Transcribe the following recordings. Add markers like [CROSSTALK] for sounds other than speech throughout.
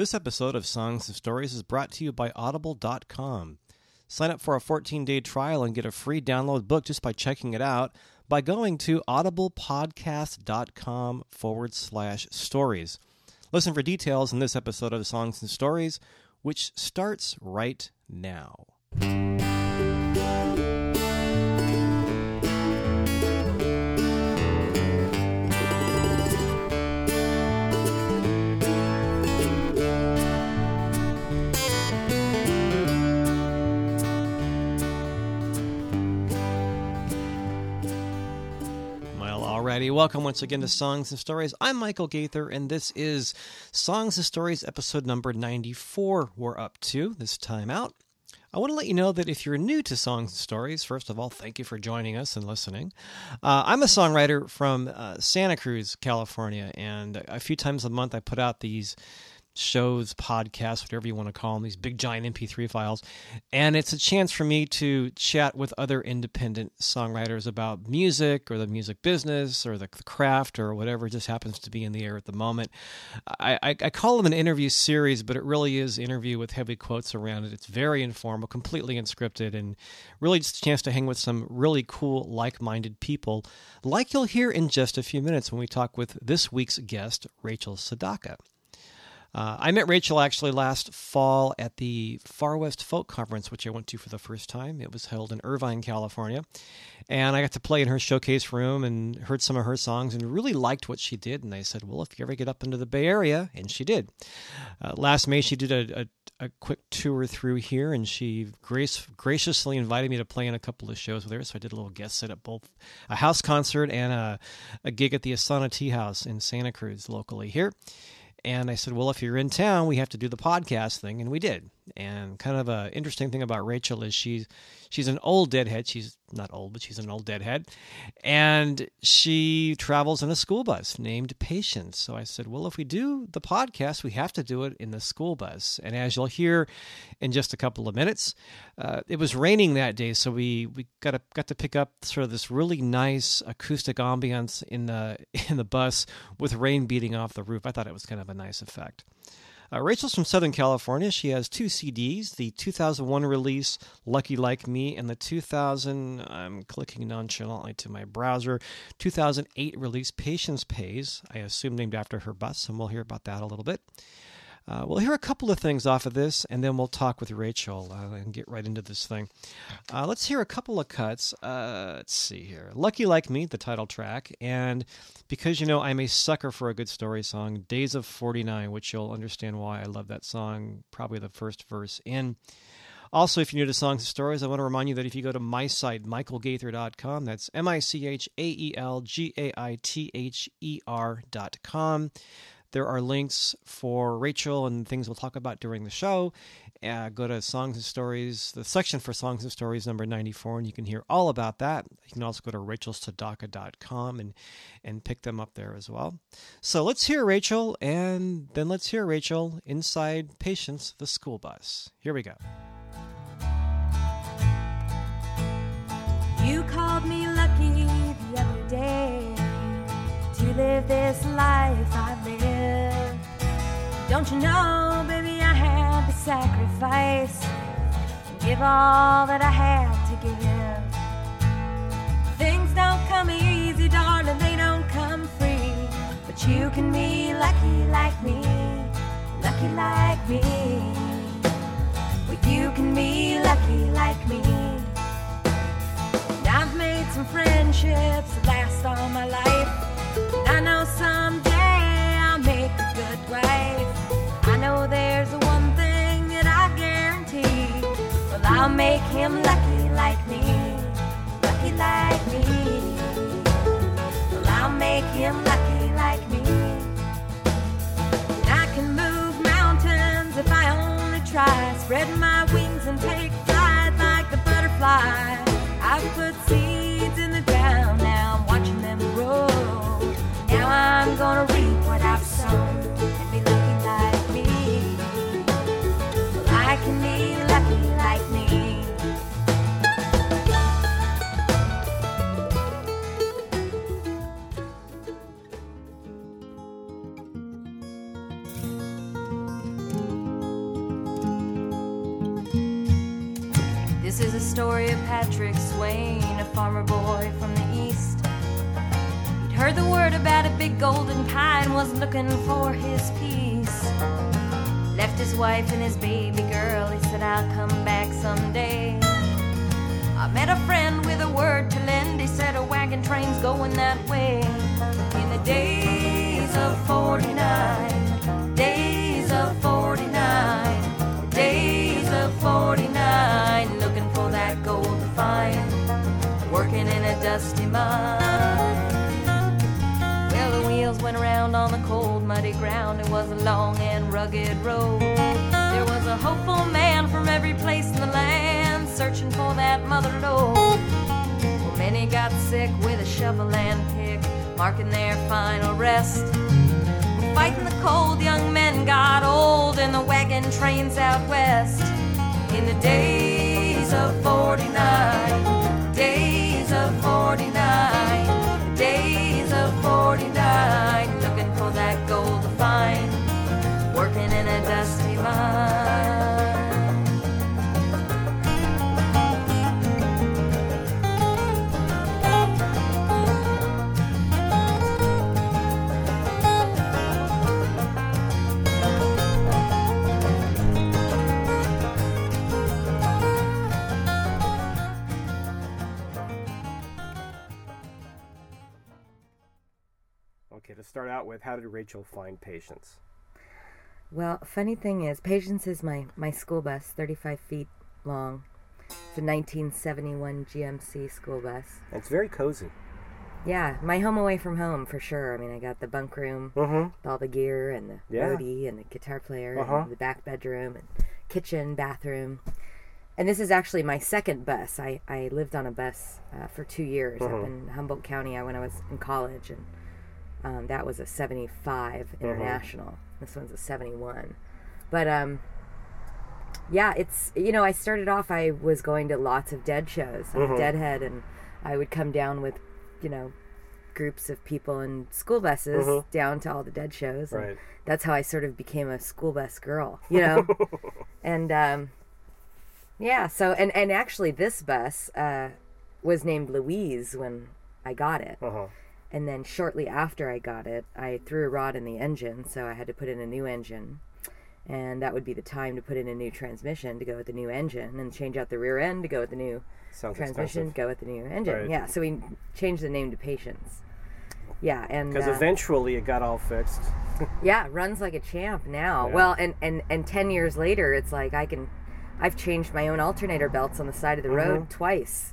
This episode of Songs and Stories is brought to you by Audible.com. Sign up for a 14 day trial and get a free download book just by checking it out by going to audiblepodcast.com forward slash stories. Listen for details in this episode of Songs and Stories, which starts right now. Alrighty, welcome once again to Songs and Stories. I'm Michael Gaither, and this is Songs and Stories episode number 94. We're up to this time out. I want to let you know that if you're new to Songs and Stories, first of all, thank you for joining us and listening. Uh, I'm a songwriter from uh, Santa Cruz, California, and a few times a month I put out these shows, podcasts, whatever you want to call them, these big giant MP3 files. And it's a chance for me to chat with other independent songwriters about music or the music business or the craft or whatever just happens to be in the air at the moment. I, I, I call them an interview series, but it really is interview with heavy quotes around it. It's very informal, completely unscripted, and really just a chance to hang with some really cool, like minded people, like you'll hear in just a few minutes when we talk with this week's guest, Rachel Sedacca. Uh, I met Rachel actually last fall at the Far West Folk Conference, which I went to for the first time. It was held in Irvine, California. And I got to play in her showcase room and heard some of her songs and really liked what she did. And I said, Well, if you ever get up into the Bay Area, and she did. Uh, last May, she did a, a a quick tour through here, and she grace, graciously invited me to play in a couple of shows with her. So I did a little guest set at both a house concert and a, a gig at the Asana Tea House in Santa Cruz locally here. And I said, well, if you're in town, we have to do the podcast thing, and we did. And kind of a interesting thing about Rachel is she's she's an old deadhead. She's not old, but she's an old deadhead, and she travels in a school bus named Patience. So I said, well, if we do the podcast, we have to do it in the school bus. And as you'll hear in just a couple of minutes, uh, it was raining that day, so we we got to, got to pick up sort of this really nice acoustic ambiance in the [LAUGHS] in the bus with rain beating off the roof. I thought it was kind of a nice effect. Uh, Rachel's from Southern California. She has two CDs the 2001 release, Lucky Like Me, and the 2000, I'm clicking nonchalantly to my browser, 2008 release, Patience Pays, I assume named after her bus, and we'll hear about that a little bit. Uh, we'll hear a couple of things off of this, and then we'll talk with Rachel uh, and get right into this thing. Uh, let's hear a couple of cuts. Uh, let's see here. Lucky Like Me, the title track, and because you know I'm a sucker for a good story song, Days of 49, which you'll understand why I love that song, probably the first verse in. Also, if you're new to Songs and Stories, I want to remind you that if you go to my site, michaelgaither.com, that's M I C H A E L G A I T H E R.com, there are links for Rachel and things we'll talk about during the show. Uh, go to Songs and Stories, the section for Songs and Stories number 94, and you can hear all about that. You can also go to rachelsedacca.com and, and pick them up there as well. So let's hear Rachel, and then let's hear Rachel inside Patience, the school bus. Here we go. You called me lucky the other day to live this life I live. Don't you know, baby, I had to sacrifice give all that I had to give. Things don't come easy, darling, they don't come free. But you can be lucky like me, lucky like me. Well, you can be lucky like me. And I've made some friendships last all my life. I know someday I'll make a good wife. Know there's one thing that I guarantee. Well, I'll make him lucky like me, lucky like me. Well, I'll make him lucky like me. I can move mountains if I only try. Spread my wings and take flight like a butterfly. I've put seeds in the ground, now I'm watching them grow. Now I'm gonna around on the cold, muddy ground. It was a long and rugged road. There was a hopeful man from every place in the land searching for that mother lode. Well, many got sick with a shovel and pick, marking their final rest. Fighting the cold, young men got old in the wagon trains out west. In the days of 49, days of 49, days of 49, Okay, to start out with, how did Rachel find patience? Well, funny thing is, Patience is my, my school bus, 35 feet long. It's a 1971 GMC school bus. It's very cozy. Yeah, my home away from home for sure. I mean, I got the bunk room Mm-hmm. with all the gear and the Yeah. roadie and the guitar player Uh-huh. and the back bedroom and kitchen, bathroom. And this is actually my second bus. I, I lived on a bus uh, for two years Uh-huh. up in Humboldt County uh, when I was in college, and um, that was a 75 Uh-huh. International. This one's a 71. But um, yeah, it's you know I started off. I was going to lots of Dead shows. Uh-huh. a Deadhead, and I would come down with you know groups of people in school buses Uh-huh. down to all the Dead shows. and Right. That's how I sort of became a school bus girl. You know, [LAUGHS] and um, yeah. So and and actually, this bus uh, was named Louise when I got it. Uh huh. And then shortly after I got it, I threw a rod in the engine, so I had to put in a new engine. And that would be the time to put in a new transmission to go with the new engine and change out the rear end to go with the new Sounds transmission, expensive. go with the new engine. Right. Yeah, so we changed the name to Patience. Yeah, and Because uh, eventually it got all fixed. [LAUGHS] yeah, runs like a champ now. Yeah. Well, and, and and 10 years later, it's like I can I've changed my own alternator belts on the side of the road Mm-hmm. twice.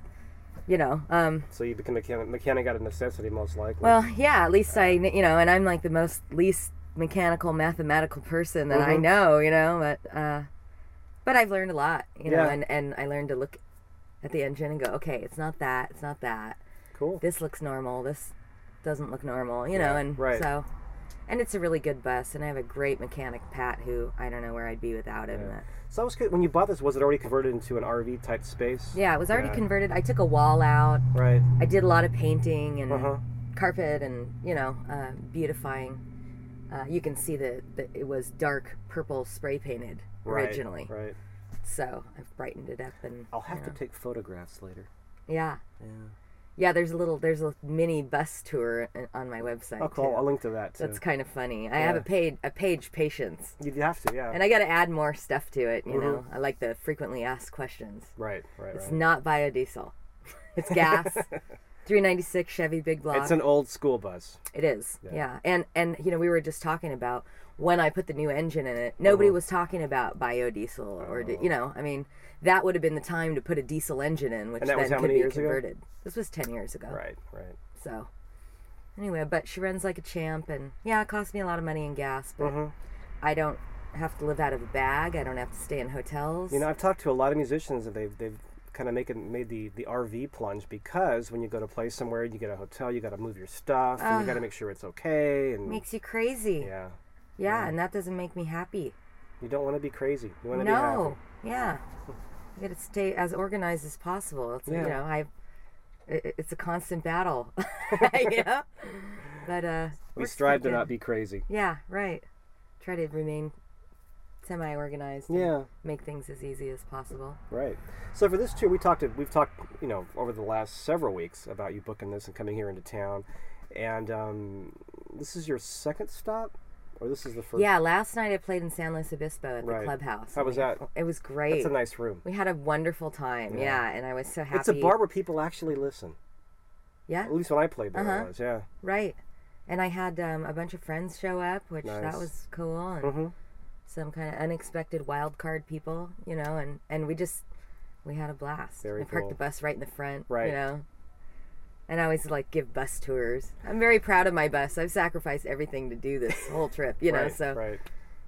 You know, um So you become a mechanic, mechanic out of necessity, most likely. Well, yeah, at least I, you know, and I'm like the most least mechanical, mathematical person that I Mhm. know, you know, but, uh, but I've learned a lot, you know, Yeah. and, and I learned to look at the engine and go, okay, it's not that, it's not that. cool. This looks normal, this doesn't look normal, you know, and right. so, and it's a really good bus, and I have a great mechanic, Pat, who I don't know where I'd be without him. Yeah. So I was good. When you bought this, was it already converted into an RV type space? yeah, it was already Yeah. converted. I took a wall out. Right. I did a lot of painting and Uh huh. carpet and you know uh, beautifying. Uh, you can see that it was dark purple spray painted originally, Right. so I've brightened it up and I'll have you to take photographs later. yeah Yeah. Yeah. There's a little there's a mini bus tour on my website. Oh, cool. too. I'll link to that too. That's kind of funny. I have a page a page patience, You have to, yeah. and I got to add more stuff to it. You Mhm. know, I like the frequently asked questions. right. Right. It's right. not biodiesel. It's gas. [LAUGHS] 396 Chevy big block. It's an old school bus. It is, Yeah. yeah. And and you know we were just talking about when I put the new engine in it. Nobody Uh-huh. was talking about biodiesel or di- you know I mean that would have been the time to put a diesel engine in, which then could be years ago? converted. This was ten years ago. Right. Right. So anyway, but she runs like a champ, and yeah, it cost me a lot of money in gas, but Mhm. I don't have to live out of a bag. I don't have to stay in hotels. You know, I've talked to a lot of musicians and they've they've kind of make it, made the the RV plunge because when you go to play somewhere, you get a hotel, you got to move your stuff, and you got to make sure it's okay, and makes you crazy. yeah, Yeah, Yeah. and that doesn't make me happy. you don't want to be crazy. You want to be happy. No, yeah, you got to stay as organized as possible. It's Yeah. you know I, it, it's a constant battle, [LAUGHS] [LAUGHS] you know. But uh, We strive to not be crazy. Yeah, right. Try to remain semi-organized. Yeah. Make things as easy as possible. Right. So for this tour, we talked. We've talked, you know, over the last several weeks about you booking this and coming here into town, and um, this is your second stop, or this is the first. Yeah, last night I played in San Luis Obispo at the Right. clubhouse. How was we- that? It was great. That's a nice room. we had a wonderful time. Yeah. And I was so happy. It's a bar where people actually listen. Yeah, At least when I played there, Uh-huh. it was. Yeah. right. And I had um, a bunch of friends show up, which Nice. that was cool, and Mhm. some kind of unexpected wild card people, you know, and and we just we had a blast. Very I parked cool. the bus right in the front, Right. You know. And I always like give bus tours. I'm very proud of my bus. I've sacrificed everything to do this whole trip, you know. right, so right.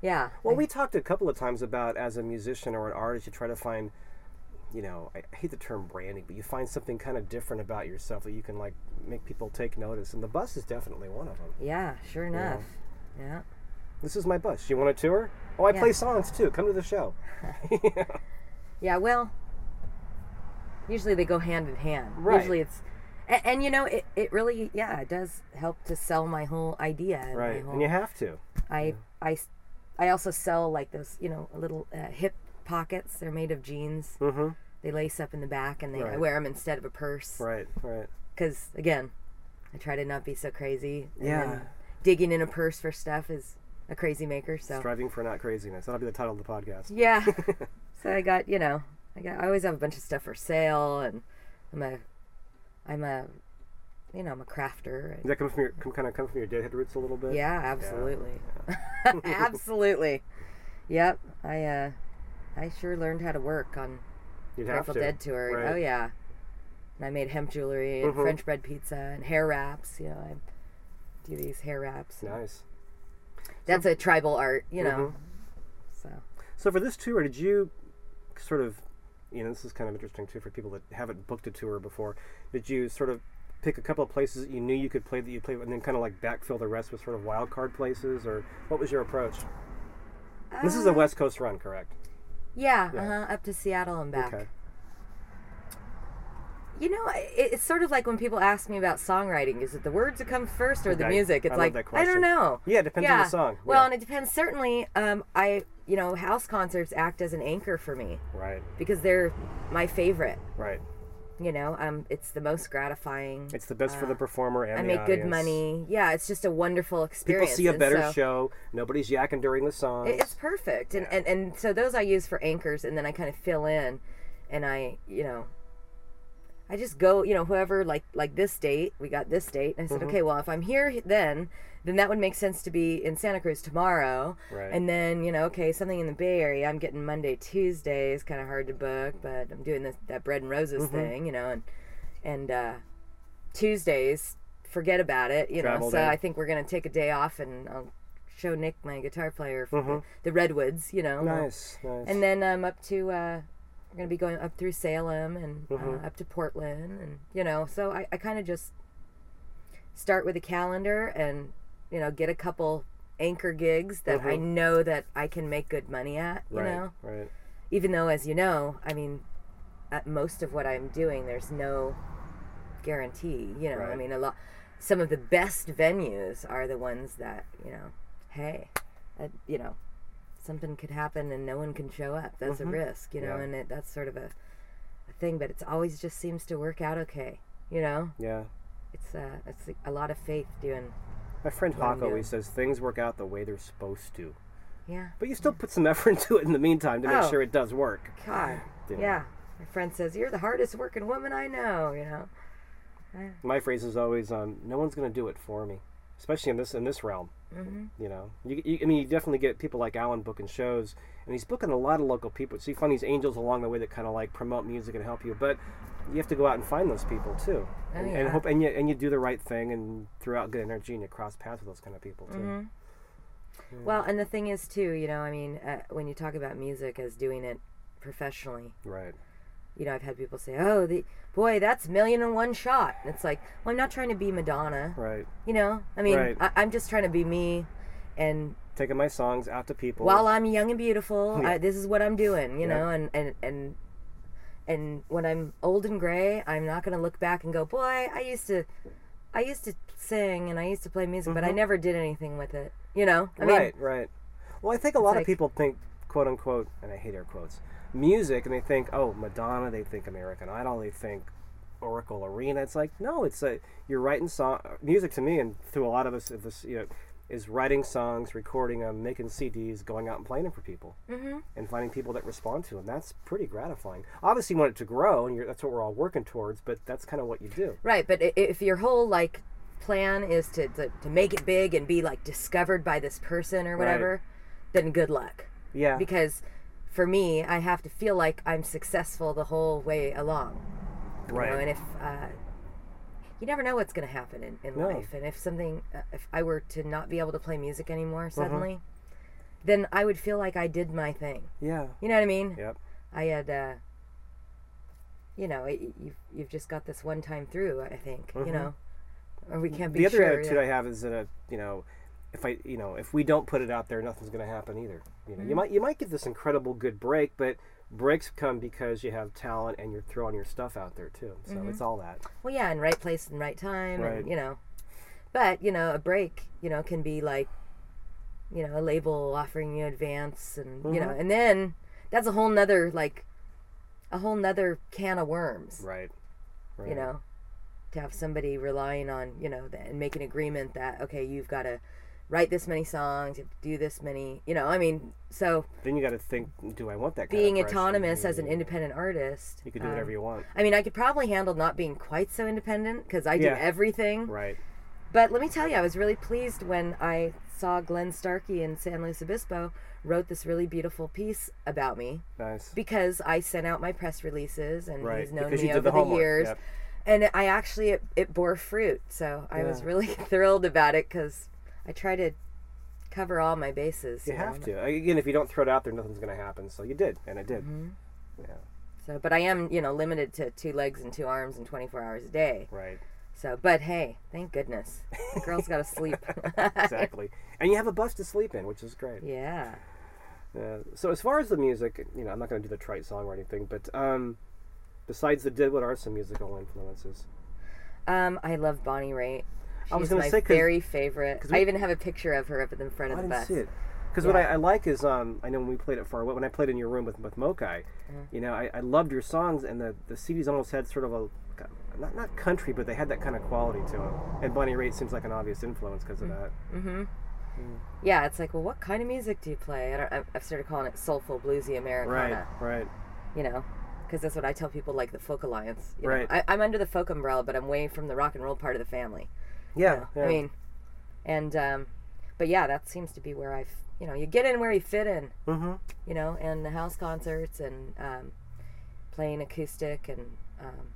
yeah. Well, I- we talked a couple of times about as a musician or an artist, you try to find, you know, I hate the term branding, but you find something kind of different about yourself that you can like make people take notice. And the bus is definitely one of them. yeah, sure enough. Yeah. This is my bus. You want a tour? Oh, I Yeah. play songs too. Come to the show. [LAUGHS] [LAUGHS] Yeah, well, usually they go hand in hand. Right. Usually it's, and, and you know, it, it really, yeah, it does help to sell my whole idea. And right. Whole, And you have to. I, I, I also sell like those, you know, little uh, hip pockets. They're made of jeans. Mm-hmm. They lace up in the back, and they I wear them instead of a purse. Right. Right. Because again, I try to not be so crazy. Yeah. digging in a purse for stuff is a crazy maker. So Striving for not craziness. That'll be the title of the podcast. Yeah. [LAUGHS] so I got, you know, I got I always have a bunch of stuff for sale and I'm a I'm a you know, I'm a crafter. Does that come from your come, kind of come from your deadhead roots a little bit? Yeah, absolutely. [LAUGHS] absolutely. Yep. I uh I sure learned how to work on You'd Grateful to. Dead tour. Right. Oh yeah. And I made hemp jewelry and Mhm. French bread pizza and hair wraps, you know, I do these hair wraps. Nice. That's a tribal art, you know. Mhm. So So for this tour, did you sort of, you know, this is kind of interesting too for people that haven't booked a tour before. Did you sort of pick a couple of places that you knew you could play that you played, and then kind of like backfill the rest with sort of wild card places, or what was your approach? this is a West Coast run, correct? yeah, Yeah. uh-huh, up to Seattle and back. Okay. You know, it- it's sort of like when people ask me about songwriting. Is it the words that come first or the Okay. music? I It's love like I don't know. Yeah, it depends on the song. Well, Yeah. and it depends. Certainly, um, I you know, house concerts act as an anchor for me Right. because they're my favorite. Right. You know, um, it's the most gratifying. It's the best for the performer and Uh, I make good money. Yeah, it's just a wonderful experience. People see a better so- show. Nobody's yakking during the song. It's perfect, and, and and so those I use for anchors, and then I kind of fill in, and I you know, I just go you know whoever like like this date we got this date, and I Mm-hmm. said okay well if I'm here then then that would make sense to be in Santa Cruz tomorrow, Right. and then you know okay something in the Bay Area I'm getting Monday Tuesday is kind of hard to book, but I'm doing this that bread and roses Mm-hmm. thing you know and and uh, Tuesdays forget about it you Travel know so day. I think we're gonna take a day off and I'll show Nick my guitar player for Mm-hmm. the, the redwoods you know Nice. Nice. and then I'm um up to uh we're gonna be going up through salem and Mhm. uh, up to portland and you know so i, I kind of just start with a calendar and you know get a couple anchor gigs that i know that i can make good money at you Mm-hmm. right. know Right. even though as you know i mean at most of what i'm doing there's no guarantee you know i mean a lot some of the best venues are the ones that you know hey uh, you know something could happen and no one can show up that's a risk you know Mm-hmm. Yeah. and it, that's sort of a, a thing but it's always just seems to work out okay you know Yeah. it's uh it's a lot of faith doing My friend Hawk always says things work out the way they're supposed to. yeah But you still put some effort into it in the meantime to make Oh. sure it does work. god Yeah. yeah my friend says you're the hardest working woman i know you know My phrase is always, um, "No one's going to do it for me," especially in this in this realm. Mm-hmm. You know, you, you, I mean, you definitely get people like Alan booking shows, and he's booking a lot of local people. So you find these angels along the way that kind of like promote music and help you, but you have to go out and find those people too, Oh, and, and hope and you and you do the right thing and throw out good energy and you cross paths with those kind of people too. Mm-hmm. Well, and the thing is too, you know, I mean, uh, when you talk about music as doing it professionally, Right. You know, I've had people say, "Oh, the boy, that's million and one shot." And it's like, well, I'm not trying to be Madonna, Right. you know. I mean, Right. I, I'm just trying to be me, and Taking my songs out to people. while I'm young and beautiful, [LAUGHS] Yeah. I, this is what I'm doing, you Yeah. know. And and and and when I'm old and gray, I'm not going to look back and go, "Boy, I used to." I used to sing and I used to play music, but I never did anything with it. You know, I mean, Mm-hmm. right. right. Well, I think a lot of people think quote unquote, and I hate air quotes, music, and they think, oh, Madonna, they think American Idol, they think Oracle Arena. It's like, no, it's a you're writing song music to me, and through a lot of us, if this, you know, is writing songs, recording them, making CDs, going out and playing them for people, mm-hmm. and finding people that respond to them. That's pretty gratifying. Obviously, you want it to grow, and you're, that's what we're all working towards. But that's kind of what you do. Right, but if your whole like plan is to, to to make it big and be like discovered by this person or whatever, then good luck. Yeah. Because for me, I have to feel like I'm successful the whole way along. you right. know, and if uh, you never know what's going to happen in, in No. life, and if something, uh, if I were to not be able to play music anymore Uh-huh. suddenly, then I would feel like I did my thing. yeah. You know what I mean? Yep. I had, uh, you know, it, you've you've just got this one time through. I think you know, or we can't be Mm-hmm. the other sure. attitude. I have is that uh, you know, if I you know if we don't put it out there, nothing's going to happen either. You know, you Mm-hmm. might you might get this incredible good break, but breaks come because you have talent and you're throwing your stuff out there too. So Mm-hmm. it's all that. Well, yeah, in right place and right time, Right. and you know, but you know, a break, you know, can be like, you know, a label offering you advance, and you know, Mm-hmm. and then that's a whole nother like, a whole nother can of worms, Right. Right. you know, to have somebody relying on you know that, and make an agreement that okay, you've got to write this many songs, you have to do this many, you know, I mean, so Then you got to think, do I want that? Kind being autonomous as an independent artist, You can do um, whatever you want. I mean, I could probably handle not being quite so independent because I do Yeah. everything. Right. But let me tell you, I was really pleased when I saw Glen Starkey in San Luis Obispo wrote this really beautiful piece about me Nice. because I sent out my press releases and Right, he's known because me over the the, years. yep. And I actually, it, it bore fruit. So I was really [LAUGHS] thrilled about it because I try to cover all my bases. You know? have to. Again, if you don't throw it out there, nothing's going to happen. So you did, and I did. Mm-hmm. Yeah. So, but I am, you know, limited to two legs and two arms and 24 hours a day. Right. So, but hey, thank goodness. The girl's got to [LAUGHS] sleep. [LAUGHS] Exactly. and you have a bus to sleep in, which is great. yeah. Uh, so as far as the music, you know, I'm not going to do the trite song or anything, but um, besides the did, what are some musical influences? Um, I love Bonnie Raitt. She's I was gonna my say, very favorite. 'cause I we- even have a picture of her up in the front I of the didn't bus. see it. Because what I, I like is, um, I know when we played it far away, when I played in your room with with Mokai, Mm-hmm. you know, I, I loved your songs, and the the CDs almost had sort of a not not country, but they had that kind of quality to them. And Bonnie Raitt seems like an obvious influence because of that. Mm-hmm. Yeah, it's like, well, what kind of music do you play? I don't, I've- started calling it soulful bluesy Americana. Right, right. You know, because that's what I tell people like the Folk Alliance. you know. Right. I, I'm under the folk umbrella, but I'm way from the rock and roll part of the family. Yeah, yeah. I mean, and um, but yeah, that seems to be where I've, you know, you get in where you fit in. mm-hmm. you know, and the house concerts and um, playing acoustic and um,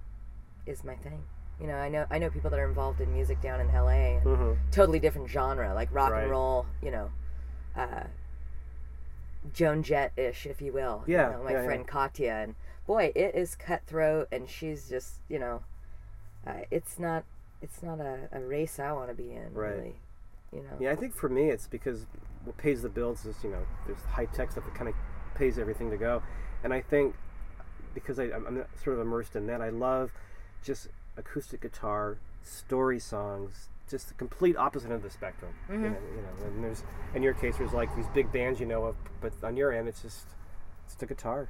is my thing. You know, I know I know people that are involved in music down in LA, and Mhm. totally different genre, like rock Right. and roll. You know, uh, Joan Jett ish, if you will. Yeah, you know, my yeah, yeah. friend Katya, and boy, it is cutthroat, and she's just, you know, uh, it's not it's not a, a race I want to be in, Right. really. You know. Yeah, I think for me it's because what pays the bills is you know there's high tech stuff that kind of pays everything to go, and I think because I, I'm I'm sort of immersed in that, I love just acoustic guitar, story songs, just the complete opposite end of the spectrum. Mm-hmm. You, know, you know, and there's in your case there's like these big bands you know of, but on your end it's just it's the guitar.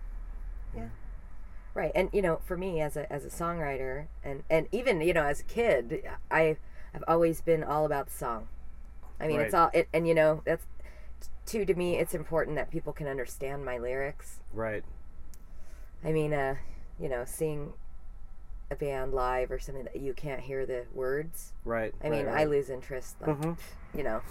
Right, and you know, for me as a as a songwriter, and and even you know as a kid, I I've always been all about the song. I mean, it's all, it, and you know, that's too to me. It's important that people can understand my lyrics. Right. I mean, uh, you know, seeing a band live or something that you can't hear the words. Right. I mean, right, I lose interest. Like, Mhm. you know,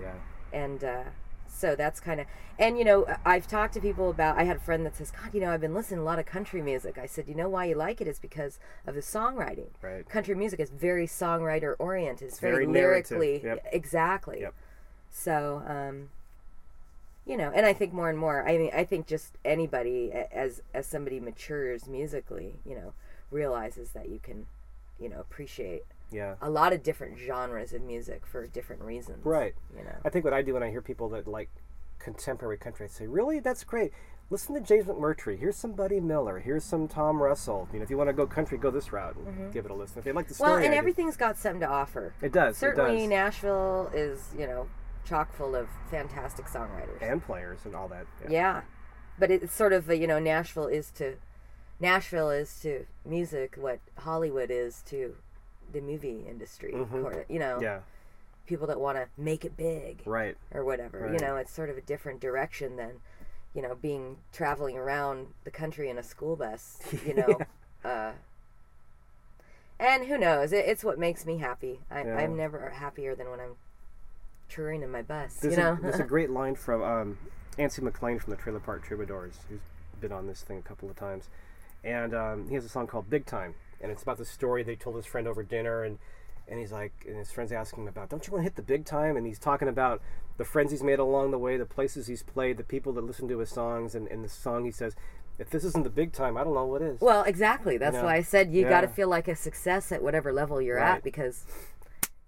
Yeah. and uh, so that's kind of and you know i've talked to people about i had a friend that says god you know i've been listening to a lot of country music i said you know why you like it is because of the songwriting Right. country music is very songwriter oriented it's very, Very lyrically yep. exactly Yep. so um you know and i think more and more i mean i think just anybody as as somebody matures musically you know realizes that you can you know appreciate Yeah. a lot of different genres of music for different reasons Right. you know I think what I do when I hear people that like contemporary country, I say, "Really, that's great. Listen to James McMurtry. Here's some Buddy Miller. Here's some Tom Russell. You know, if you want to go country, go this route and give it a listen. If they like the story, Mm-hmm. Well, and I do- everything's got something to offer. it does. Certainly, it does. Nashville is, you know, chock full of fantastic songwriters. and players and all that. Yeah, but it's sort of a, you know Nashville is to Nashville is to music what Hollywood is to the movie industry. Or, you know, Mm-hmm. yeah, people that want to make it big right. or whatever. You know, it's sort of a different direction than you know being traveling around the country in a school bus. You know. [LAUGHS] uh, and who knows? It, it's what makes me happy. I, Yeah. I'm never happier than when I'm touring in my bus. There's, you know. a, there's a [LAUGHS] great line from um, Ancy McLean from the Trailer Park Troubadours, who's been on this thing a couple of times, and um, he has a song called "Big Time," and it's about the story they told his friend over dinner, and and he's like, and his friend's asking him about, don't you want to hit the big time? And he's talking about the friends he's made along the way, the places he's played, the people that listen to his songs, and in the song he says, if this isn't the big time, I don't know what is. Well, exactly. That's know? why I said you got to feel like a success at whatever level you're Right. at because,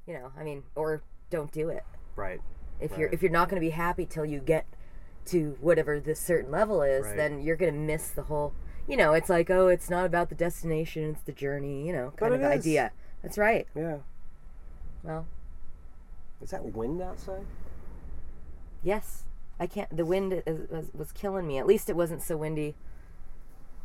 you know, I mean, or don't do it. right. If you're if you're not going to be happy till you get to whatever this certain level is, Right. then you're going to miss the whole. You know, it's like oh, it's not about the destination; it's the journey. You know, kind of is. idea. That's right. Yeah. Well, Is that wind outside? yes, I can't. The wind is, was, was killing me. At least it wasn't so windy.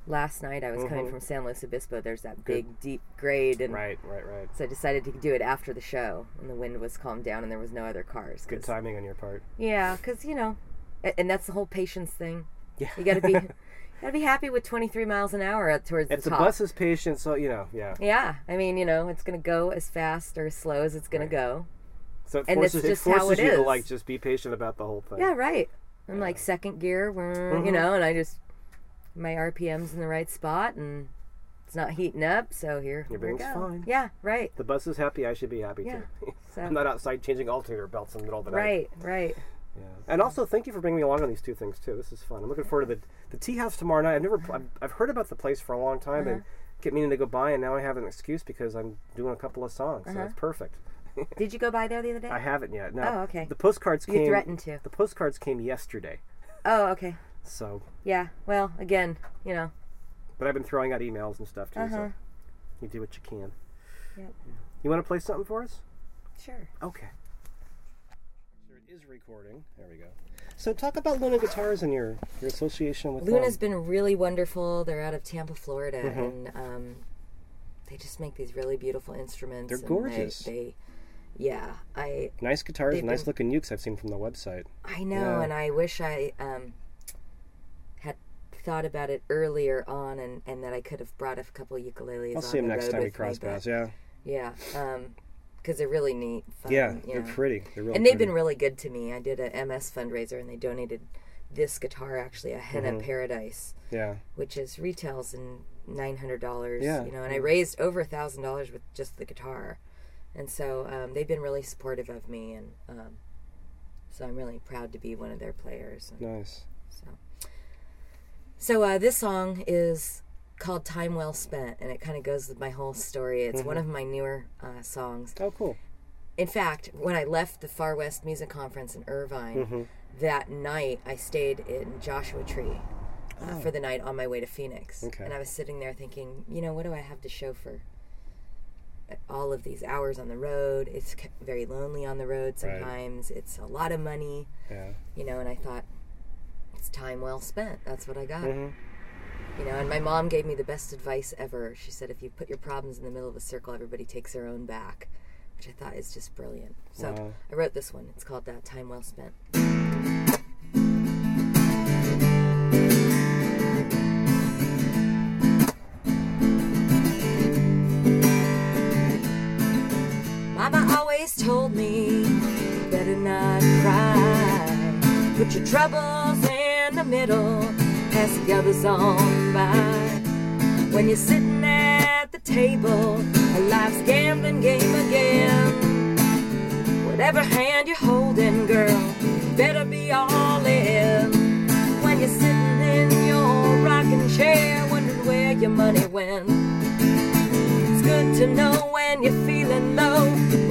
Last night I was coming Mhm. from San Luis Obispo. There's that big, deep grade, and Right, right, right. So I decided to do it after the show, and the wind was calmed down, and there was no other cars. Good timing on your part. Yeah, because you know, and that's the whole patience thing. Yeah. You got to be, [LAUGHS] to be happy with 23 miles an hour towards If the the top. bus is patient, so you know, yeah. yeah, I mean, you know, it's gonna go as fast or as slow as it's gonna Right. go. So it forces, it forces it you to like just be patient about the whole thing. Yeah, right. I'm like second gear, you Mhm. know, and I just my RPM's in the right spot, and it's not heating up, so here, here we go. fine. Yeah, right, The bus is happy. I should be happy Yeah. [LAUGHS] too. So- I'm not outside changing alternator belts in the middle of the night. right, right. Yeah. And also, thank you for bringing me along on these two things too. This is fun. I'm looking forward to the the tea house tomorrow night. I've never, I've, I've heard about the place for a long time and Uh-huh. kept meaning to go by, and now I have an excuse because I'm doing a couple of songs, so Uh-huh. it's perfect. [LAUGHS] Did you go by there the other day? I haven't yet. No. Oh, okay. The postcards You came. threatened to. The postcards came yesterday, Oh, okay. so Yeah. Well, again, you know. but I've been throwing out emails and stuff too. Uh huh. So you do what you can. Yep. You want to play something for us? Sure. Okay. Sure, it is recording. There we go. So talk about Luna Guitars and your your association with Luna's them. been really wonderful. They're out of Tampa, Florida, Mm-hmm. and um, they just make these really beautiful instruments. They're and gorgeous. They, they, yeah, I nice guitars, nice been- looking ukes I've seen from the website. I know, Yeah. and I wish I um, had thought about it earlier on, and, and that I could have brought a couple ukuleles. I'll on see them the next time we cross paths. Yeah, Yeah, because they're really neat. Fun, yeah, you they're pretty. They're really and they've pretty. been really good to me. I did a MS fundraiser, and they donated this guitar, actually, a Henna Mm-hmm. Paradise. yeah, which is retails in nine hundred dollars. Yeah. You know, and I raised over a thousand dollars with just the guitar, and so um, they've been really supportive of me, and um, so I'm really proud to be one of their players. Nice. so, so uh, this song is called "Time Well Spent," and it kind of goes with my whole story. It's one of my newer uh, songs. Oh, cool. In fact, when I left the Far West Music Conference in Irvine, Mm-hmm. that night I stayed in Joshua Tree uh, for the night on my way to Phoenix. Oh. Okay. And I was sitting there thinking, you know, what do I have to show for all of these hours on the road? It's very lonely on the road Right. sometimes. It's a lot of money, Yeah. you know, and I thought, it's time well spent. That's what I got. hmm You know, and my mom gave me the best advice ever. She said, if you put your problems in the middle of a circle, everybody takes their own back, which I thought is just brilliant. So Wow. I wrote this one. It's called that Time Well Spent. Mama always told me, better not cry. Put your troubles in the middle, the others on by. When you're sitting at the table, a life's gambling game again. Whatever hand you're holding, girl, better be all in. When you're sitting in your rocking chair, wondering where your money went. It's good to know when you're feeling low.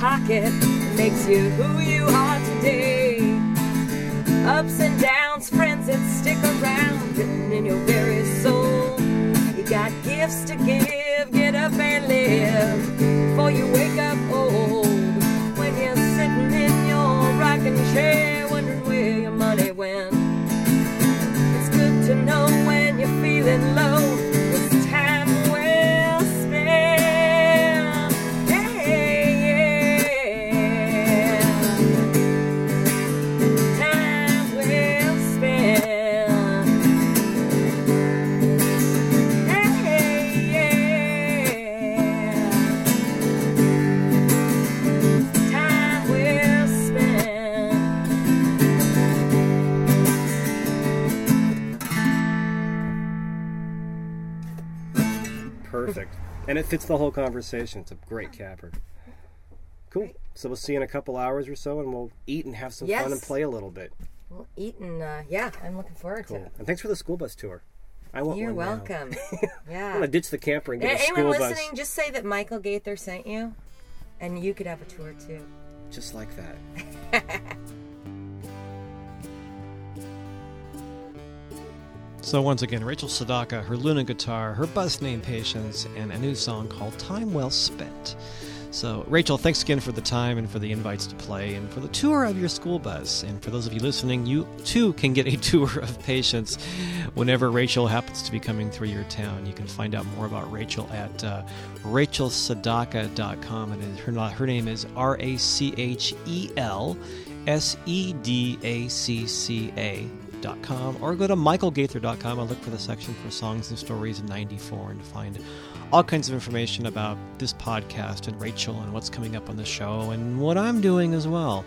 Pocket makes you who you are it fits the whole conversation. It's a great capper. Cool. So we'll see you in a couple hours or so, and we'll eat and have some fun and play a little bit. Well, Eaton, uh, yeah, I'm looking forward Cool. to it. And thanks for the school bus tour. I want You're welcome. [LAUGHS] I'm gonna ditch the camper and get a Anyone school listening, just say that Michael Gaither sent you, and you could have a tour too. just like that. [LAUGHS] So once again, Rachel Sedacca, her Luna guitar, her bus name Patience, and a new song called Time Well Spent. So, Rachel, thanks again for the time and for the invites to play and for the tour of your school bus. And for those of you listening, you too can get a [LAUGHS] tour of Patience whenever Rachel happens to be coming through your town. You can find out more about Rachel at uh, rachelsedacca.com. And her, her name is R A C H E L S E D A C C A com or go to michaelgaither.com and look for the section for songs and stories in 94 and find all kinds of information about this podcast and Rachel and what's coming up on the show and what I'm doing as well.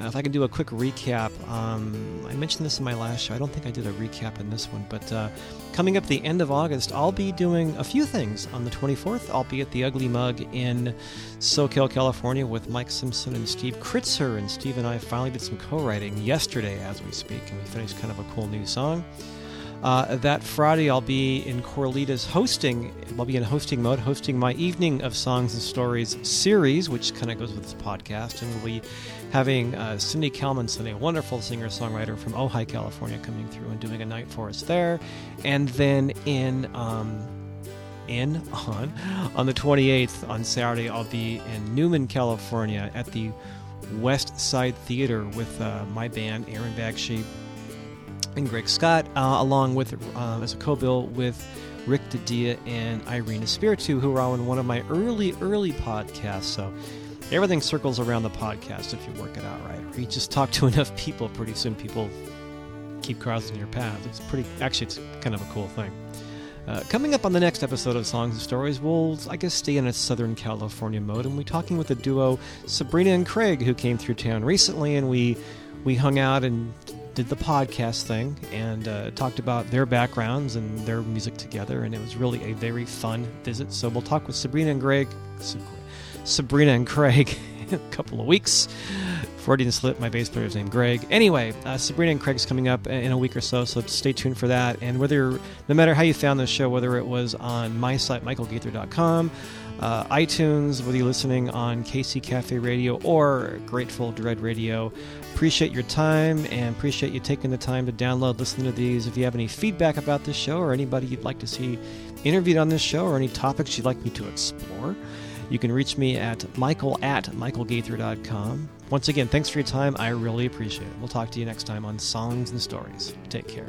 Uh, if I can do a quick recap, um, I mentioned this in my last show. I don't think I did a recap in this one, but uh, coming up the end of August, I'll be doing a few things. On the 24th, I'll be at the Ugly Mug in Soquel, California with Mike Simpson and Steve Kritzer. And Steve and I finally did some co writing yesterday as we speak, and we finished kind of a cool new song. Uh, that Friday, I'll be in Corralitos hosting. I'll be in hosting mode, hosting my Evening of Songs and Stories series, which kind of goes with this podcast. And we'll be having uh, Cindy Kalmenson, a wonderful singer songwriter from Ojai, California, coming through and doing a night for us there. And then in. Um, in [LAUGHS] on on the 28th on Saturday I'll be in Newman California at the West Side Theater with uh, my band Aaron Bagsheep and Greg Scott, uh, along with uh, as a co-bill with Rick Dadia and Irina Spiritu, who are on one of my early, early podcasts. So everything circles around the podcast if you work it out right. You just talk to [LAUGHS] enough people, pretty soon people keep crossing your path. It's pretty, actually, it's kind of a cool thing. Uh, coming up on the next episode of Songs and Stories, we'll, I guess, stay in a Southern California mode, and we're talking with the duo Sabrina and Craig, who came through town recently, and we we hung out and did the podcast thing and uh, talked about their backgrounds and their music together, and it was really a very fun visit. So we'll talk with Sabrina and Greg, Sabrina and Craig, [LAUGHS] in a couple of weeks. Freudian slip, my bass player is named Greg. Anyway, uh, Sabrina and Craig's coming up in a week or so, so stay tuned for that. And whether, no matter how you found this show, whether it was on my site, michaelgaither.com, uh, iTunes, whether you're listening on KC Cafe Radio or Grateful Dread Radio, appreciate your time and appreciate you taking the time to download, listen to these. If you have any feedback about this show or anybody you'd like to see interviewed on this show or any topics you'd like me to explore, you can reach me at michael at michaelgaither.com. Once again, thanks for your time. I really appreciate it. We'll talk to you next time on Songs and Stories. Take care.